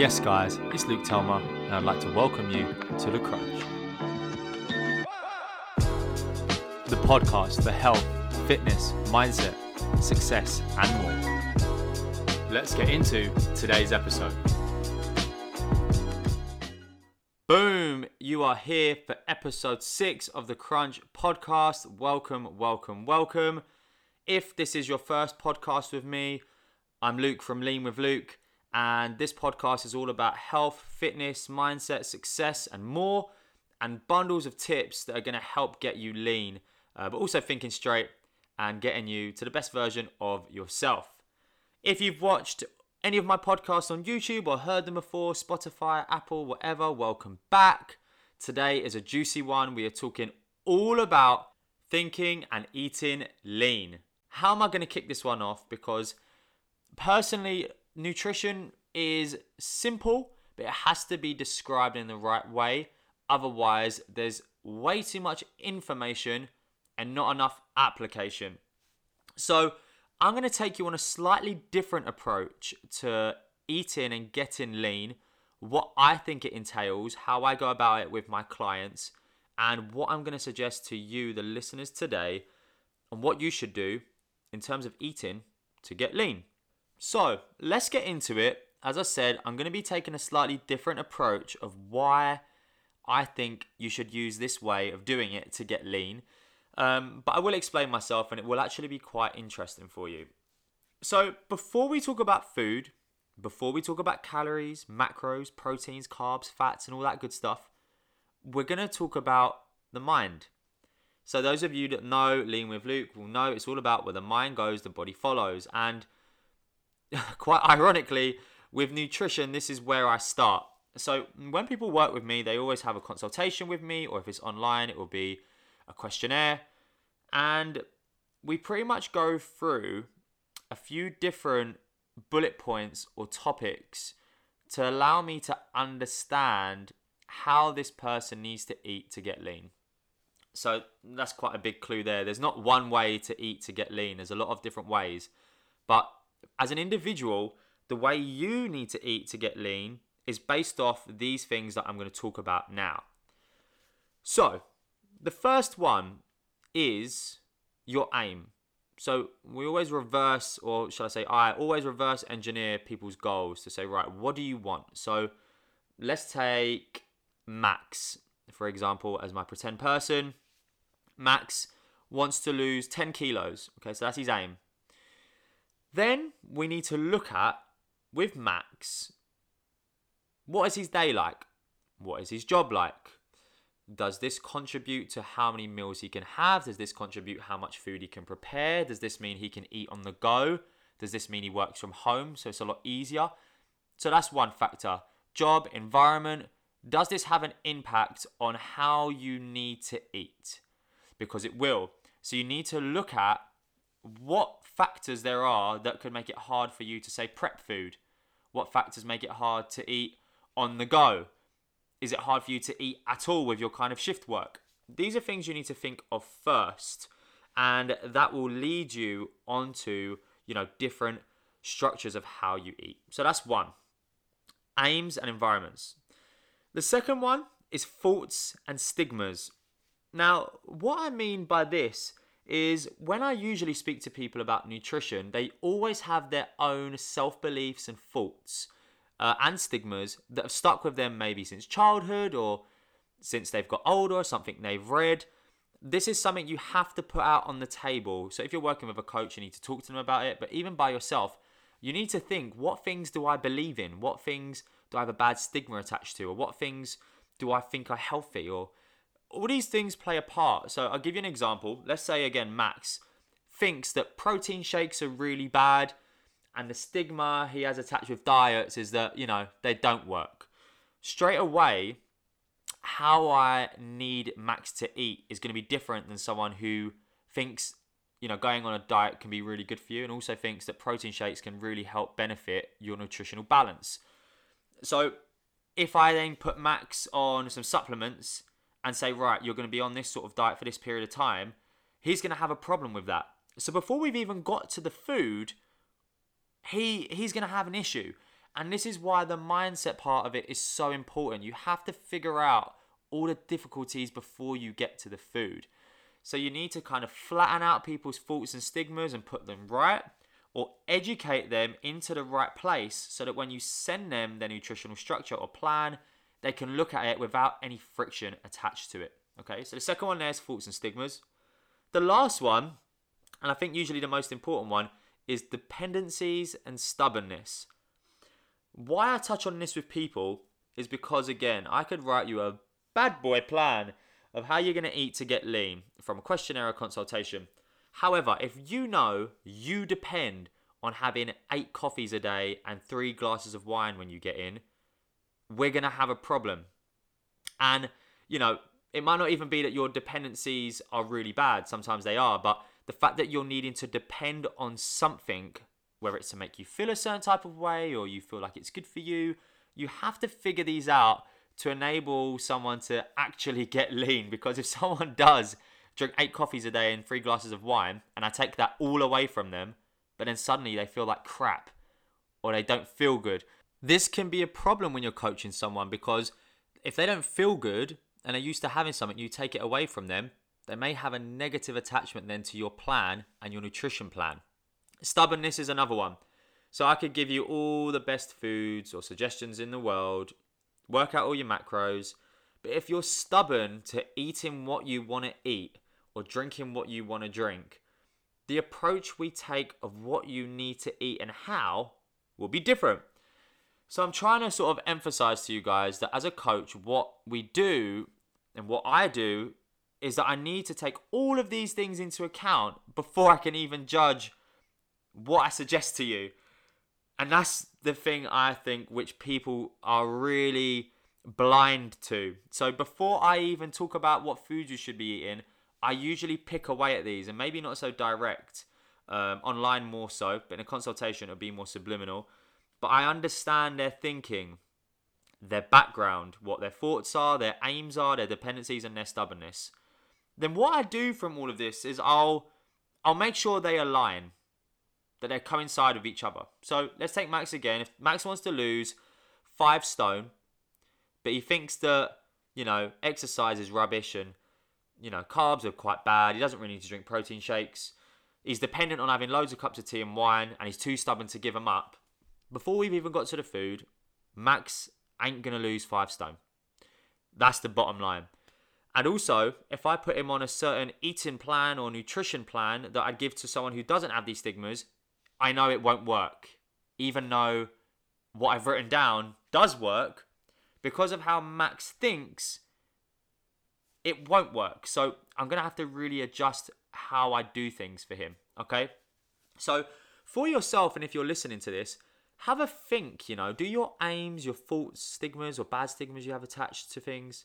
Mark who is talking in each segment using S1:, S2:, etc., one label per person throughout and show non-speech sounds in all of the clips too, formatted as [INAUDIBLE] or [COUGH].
S1: Yes, guys, it's Luke Telmer, and I'd like to welcome you to The Crunch. The podcast for health, fitness, mindset, success, and more. Let's get into today's episode. Boom! You are here for episode six of the Crunch podcast. Welcome, welcome, welcome. If this is your first podcast with me, I'm Luke from Lean with Luke, and this podcast is all about health, fitness, mindset, success, and more, and bundles of tips that are going to help get you lean, uh, but also thinking straight and getting you to the best version of yourself. If you've watched any of my podcasts on YouTube or heard them before, Spotify, Apple, whatever, welcome back. Today is a juicy one. We are talking all about thinking and eating lean. How am I going to kick this one off? Because personally, nutrition is simple, but it has to be described in the right way. Otherwise, there's way too much information and not enough application. So, I'm going to take you on a slightly different approach to eating and getting lean, what I think it entails, how I go about it with my clients, and what I'm going to suggest to you, the listeners today, on what you should do in terms of eating to get lean. So let's get into it. As I said, I'm going to be taking a slightly different approach of why I think you should use this way of doing it to get lean. Um, but I will explain myself and it will actually be quite interesting for you. So, before we talk about food, before we talk about calories, macros, proteins, carbs, fats, and all that good stuff, we're going to talk about the mind. So, those of you that know Lean with Luke will know it's all about where the mind goes, the body follows. And [LAUGHS] quite ironically, with nutrition, this is where I start. So when people work with me, they always have a consultation with me, or if it's online, it will be a questionnaire. And we pretty much go through a few different bullet points or topics to allow me to understand how this person needs to eat to get lean. So that's quite a big clue there. There's not one way to eat to get lean, there's a lot of different ways. But as an individual, the way you need to eat to get lean is based off these things that I'm going to talk about now. So, the first one is your aim. So, we always reverse, or shall I say, I always reverse engineer people's goals to say, right, what do you want? So, let's take Max, for example, as my pretend person. Max wants to lose 10 kilos. Okay, so that's his aim. Then we need to look at, with Max, what is his day like? What is his job like? Does this contribute to how many meals he can have? Does this contribute how much food he can prepare? Does this mean he can eat on the go? Does this mean he works from home so it's a lot easier? So that's one factor. Job, environment. Does this have an impact on how you need to eat? Because it will. So you need to look at what factors there are that could make it hard for you to say prep food? What factors make it hard to eat on the go? Is it hard for you to eat at all with your kind of shift work? These are things you need to think of first, and that will lead you onto, you know, different structures of how you eat. So that's one. Aims and environments. The second one is thoughts and stigmas. Now, what I mean by this is when I usually speak to people about nutrition, they always have their own self beliefs and faults uh, and stigmas that have stuck with them maybe since childhood or since they've got older or something they've read. This is something you have to put out on the table. So if you're working with a coach, you need to talk to them about it. But even by yourself, you need to think what things do I believe in? What things do I have a bad stigma attached to? Or what things do I think are healthy? Or all these things play a part. So I'll give you an example. Let's say again, Max thinks that protein shakes are really bad, and the stigma he has attached with diets is that, you know, they don't work. Straight away, how I need Max to eat is going to be different than someone who thinks, you know, going on a diet can be really good for you and also thinks that protein shakes can really help benefit your nutritional balance. So, if I then put Max on some supplements and say, right, you're going to be on this sort of diet for this period of time, he's going to have a problem with that. So before we've even got to the food, he he's going to have an issue. And this is why the mindset part of it is so important. You have to figure out all the difficulties before you get to the food. So you need to kind of flatten out people's faults and stigmas and put them right or educate them into the right place so that when you send them their nutritional structure or plan, they can look at it without any friction attached to it. Okay, so the second one there is thoughts and stigmas. The last one, and I think usually the most important one, is dependencies and stubbornness. Why I touch on this with people is because, again, I could write you a bad boy plan of how you're going to eat to get lean from a questionnaire or consultation. However, if you know you depend on having eight coffees a day and three glasses of wine when you get in, we're going to have a problem. And, you know, it might not even be that your dependencies are really bad. Sometimes they are. But the fact that you're needing to depend on something, whether it's to make you feel a certain type of way or you feel like it's good for you, you have to figure these out to enable someone to actually get [LAUGHS] lean. Because if someone does drink eight coffees a day and three glasses of wine, and I take that all away from them, but then suddenly they feel like crap or they don't feel good. This can be a problem when you're coaching someone because if they don't feel good and are used to having something, you take it away from them, they may have a negative attachment then to your plan and your nutrition plan. Stubbornness is another one. So I could give you all the best foods or suggestions in the world, work out all your macros, but if you're stubborn to eating what you want to eat or drinking what you want to drink, the approach we take of what you need to eat and how will be different. So I'm trying to sort of emphasize to you guys that as a coach, what we do and what I do is that I need to take all of these things into account before I can even judge what I suggest to you. And that's the thing I think which people are really blind to. So before I even talk about what foods you should be eating, I usually pick away at these and maybe not so direct. Um, online more so, but in a consultation it'll be more subliminal. But I understand their thinking, their background, what their thoughts are, their aims are, their dependencies, and their stubbornness. Then what I do from all of this is I'll I'll make sure they align, that they coincide with each other. So let's take Max again. If Max wants to lose five stone, but he thinks that, you know, exercise is rubbish and, you know, carbs are quite bad. He doesn't really need to drink protein shakes. He's dependent on having loads of cups of tea and wine and he's too stubborn to give them up. Before we've even got to the food, Max ain't going to lose five stone. That's the bottom line. And also, if I put him on a certain eating plan or nutrition plan that I'd give to someone who doesn't have these stigmas, I know it won't work. Even though what I've written down does work, because of how Max thinks, it won't work. So I'm going to have to really adjust how I do things for him. Okay? So for yourself, and if you're listening to this, have a think, you know, do your aims, your thoughts, stigmas, or bad stigmas you have attached to things,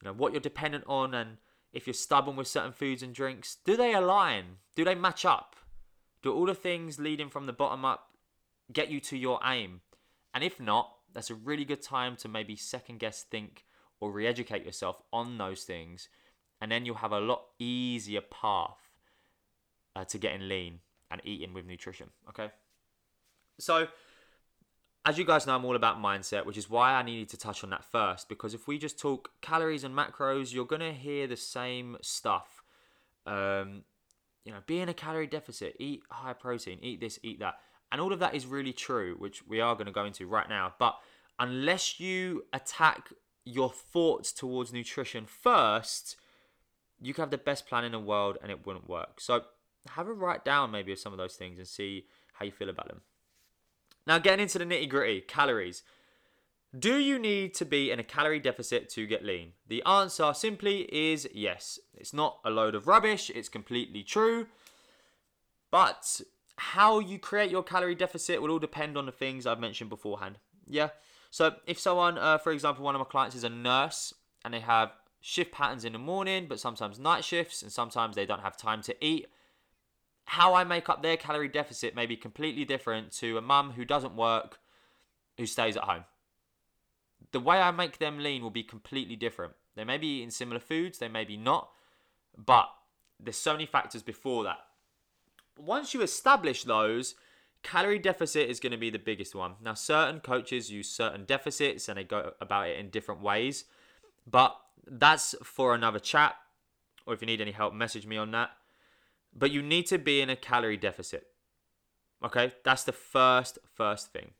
S1: you know, what you're dependent on, and if you're stubborn with certain foods and drinks, do they align? Do they match up? Do all the things leading from the bottom up get you to your aim? And if not, that's a really good time to maybe second guess, think, or re educate yourself on those things. And then you'll have a lot easier path uh, to getting lean and eating with nutrition. Okay. So, as you guys know, I'm all about mindset, which is why I needed to touch on that first. Because if we just talk calories and macros, you're going to hear the same stuff. Um, you know, be in a calorie deficit, eat high protein, eat this, eat that. And all of that is really true, which we are going to go into right now. But unless you attack your thoughts towards nutrition first, you could have the best plan in the world and it wouldn't work. So have a write down maybe of some of those things and see how you feel about them. Now, getting into the nitty gritty calories. Do you need to be in a calorie deficit to get lean? The answer simply is yes. It's not a load of rubbish, it's completely true. But how you create your calorie deficit will all depend on the things I've mentioned beforehand. Yeah. So if someone, uh, for example, one of my clients is a nurse and they have shift patterns in the morning, but sometimes night shifts, and sometimes they don't have time to eat. How I make up their calorie deficit may be completely different to a mum who doesn't work, who stays at home. The way I make them lean will be completely different. They may be eating similar foods, they may be not, but there's so many factors before that once you establish those, calorie deficit is going to be the biggest one. Now, certain coaches use certain deficits and they go about it in different ways, but that's for another chat. Or if you need any help, message me on that. But you need to be in a calorie deficit. Okay, that's the first first thing.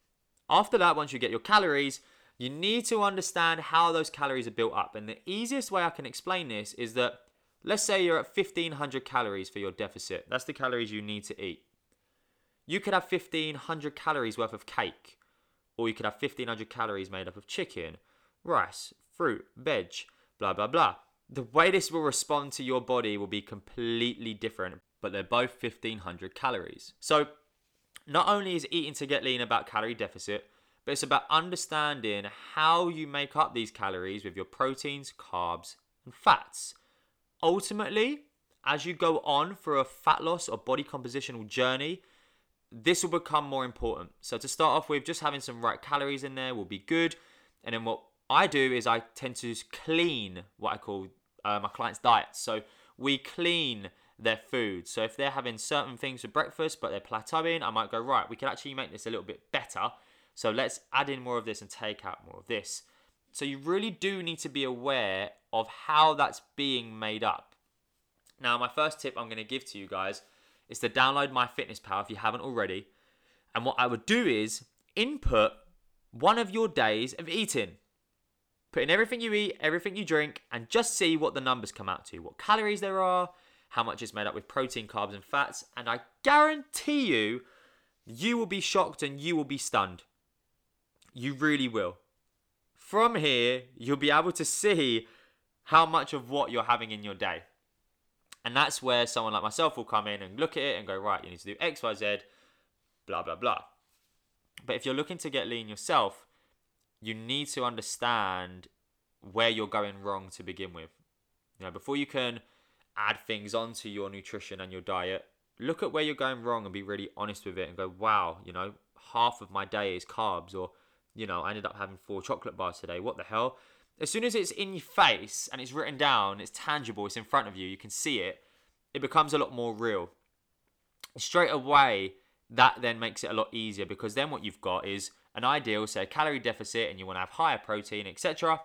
S1: After that, once you get your calories, you need to understand how those calories are built up. And the easiest way I can explain this is that let's say you're at 1500 calories for your deficit. That's the calories you need to eat. You could have 1500 calories worth of cake, or you could have 1500 calories made up of chicken, rice, fruit, veg, blah, blah, blah. The way this will respond to your body will be completely different, but they're both 1500 calories. So, not only is eating to get lean about calorie deficit, but it's about understanding how you make up these calories with your proteins, carbs, and fats. Ultimately, as you go on for a fat loss or body compositional journey, this will become more important. So, to start off with, just having some right calories in there will be good. And then, what I do is I tend to clean what I call uh, my clients' diets. So, we clean their food. So, if they're having certain things for breakfast but they're plateauing, I might go, right, we can actually make this a little bit better so let's add in more of this and take out more of this. So you really do need to be aware of how that's being made up. Now, my first tip I'm going to give to you guys is to download MyFitnessPal if you haven't already. And what I would do is input one of your days of eating. Put in everything you eat, everything you drink, and just see what the numbers come out to, what calories there are, how much is made up with protein, carbs, and fats. And I guarantee you, you will be shocked and you will be stunned. You really will. From here, you'll be able to see how much of what you're having in your day. And that's where someone like myself will come in and look at it and go, right, you need to do X, Y, Z, blah, blah, blah. But if you're looking to get lean yourself, you need to understand where you're going wrong to begin with. You know, before you can add things onto your nutrition and your diet, look at where you're going wrong and be really honest with it and go, wow, you know, half of my day is carbs or you know, I ended up having four chocolate bars today. What the hell? As soon as it's in your face and it's written down, it's tangible, it's in front of you, you can see it, it becomes a lot more real. Straight away, that then makes it a lot easier because then what you've got is an ideal, say, a calorie deficit, and you want to have higher protein, etc.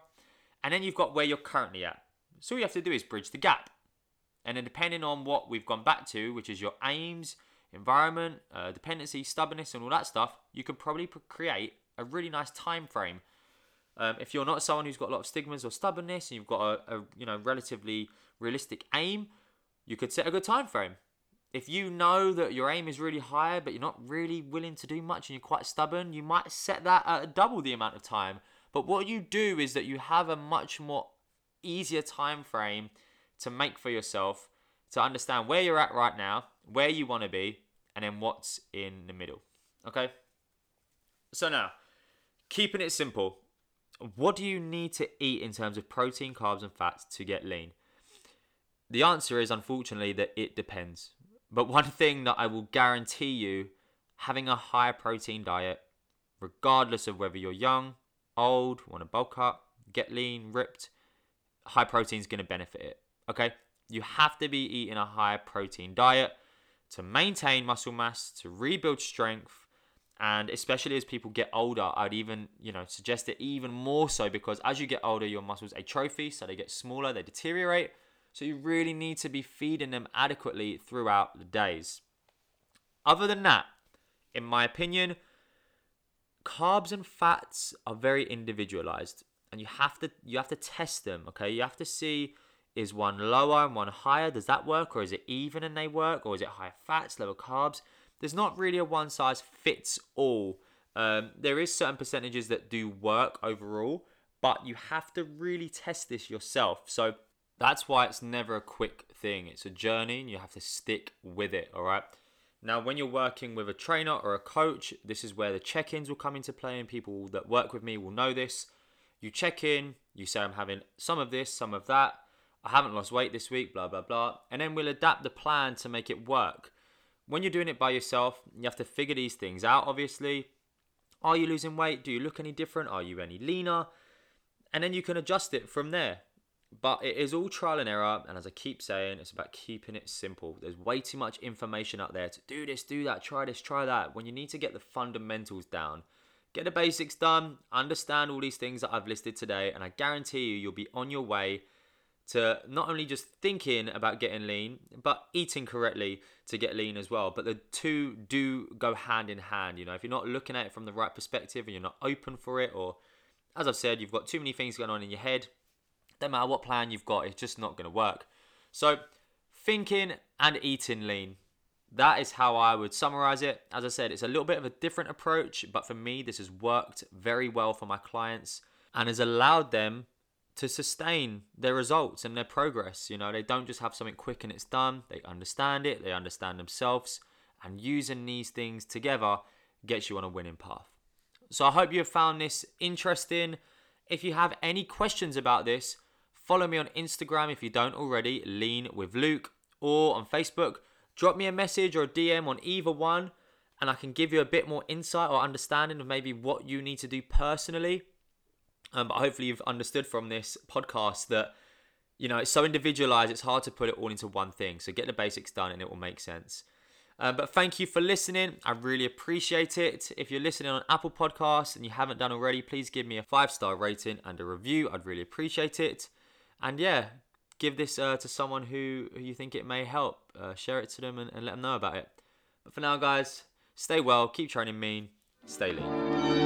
S1: And then you've got where you're currently at. So all you have to do is bridge the gap. And then depending on what we've gone back to, which is your aims, environment, uh, dependency, stubbornness, and all that stuff, you can probably create a really nice time frame. Um, if you're not someone who's got a lot of stigmas or stubbornness, and you've got a, a you know relatively realistic aim, you could set a good time frame. If you know that your aim is really high, but you're not really willing to do much and you're quite stubborn, you might set that at double the amount of time. But what you do is that you have a much more easier time frame to make for yourself to understand where you're at right now, where you want to be, and then what's in the middle. Okay? So now, keeping it simple, what do you need to eat in terms of protein, carbs, and fats to get lean? The answer is unfortunately that it depends. But one thing that I will guarantee you having a higher protein diet, regardless of whether you're young, old, want to bulk up, get lean, ripped, high protein is going to benefit it. Okay? You have to be eating a higher protein diet to maintain muscle mass, to rebuild strength, and especially as people get older i'd even you know suggest it even more so because as you get older your muscles atrophy so they get smaller they deteriorate so you really need to be feeding them adequately throughout the days other than that in my opinion carbs and fats are very individualized and you have to you have to test them okay you have to see is one lower and one higher does that work or is it even and they work or is it higher fats lower carbs there's not really a one size fits all. Um, there is certain percentages that do work overall, but you have to really test this yourself. So that's why it's never a quick thing. It's a journey and you have to stick with it, all right? Now, when you're working with a trainer or a coach, this is where the check ins will come into play, and people that work with me will know this. You check in, you say, I'm having some of this, some of that. I haven't lost weight this week, blah, blah, blah. And then we'll adapt the plan to make it work when you're doing it by yourself, you have to figure these things out, obviously. Are you losing weight? Do you look any different? Are you any leaner? And then you can adjust it from there. But it is all trial and error, and as I keep saying, it's about keeping it simple. There's way too much information out there to do this, do that, try this, try that. When you need to get the fundamentals down, get the basics done, understand all these things that I've listed today, and I guarantee you, you'll be on your way to not only just thinking about getting lean, but eating correctly to get lean as well. But the two do go hand in hand. You know, if you're not looking at it from the right perspective and you're not open for it, or as I've said, you've got too many things going on in your head, no matter what plan you've got, it's just not going to work. So, thinking and eating lean. That is how I would summarize it. As I said, it's a little bit of a different approach, but for me, this has worked very well for my clients and has allowed them to sustain their results and their progress. You know, they don't just have something quick and it's done, they understand it, they understand themselves, and using these things together gets you on a winning path. So I hope you have found this interesting. If you have any questions about this, follow me on Instagram if you don't already, Lean with Luke, or on Facebook. Drop me a message or a DM on either one, and I can give you a bit more insight or understanding of maybe what you need to do personally um, but hopefully, you've understood from this podcast that you know it's so individualized. It's hard to put it all into one thing. So get the basics done, and it will make sense. Um, but thank you for listening. I really appreciate it. If you're listening on Apple Podcasts and you haven't done already, please give me a five star rating and a review. I'd really appreciate it. And yeah, give this uh, to someone who, you think it may help. Uh, share it to them and, and let them know about it. But for now, guys, stay well, keep training mean, stay lean.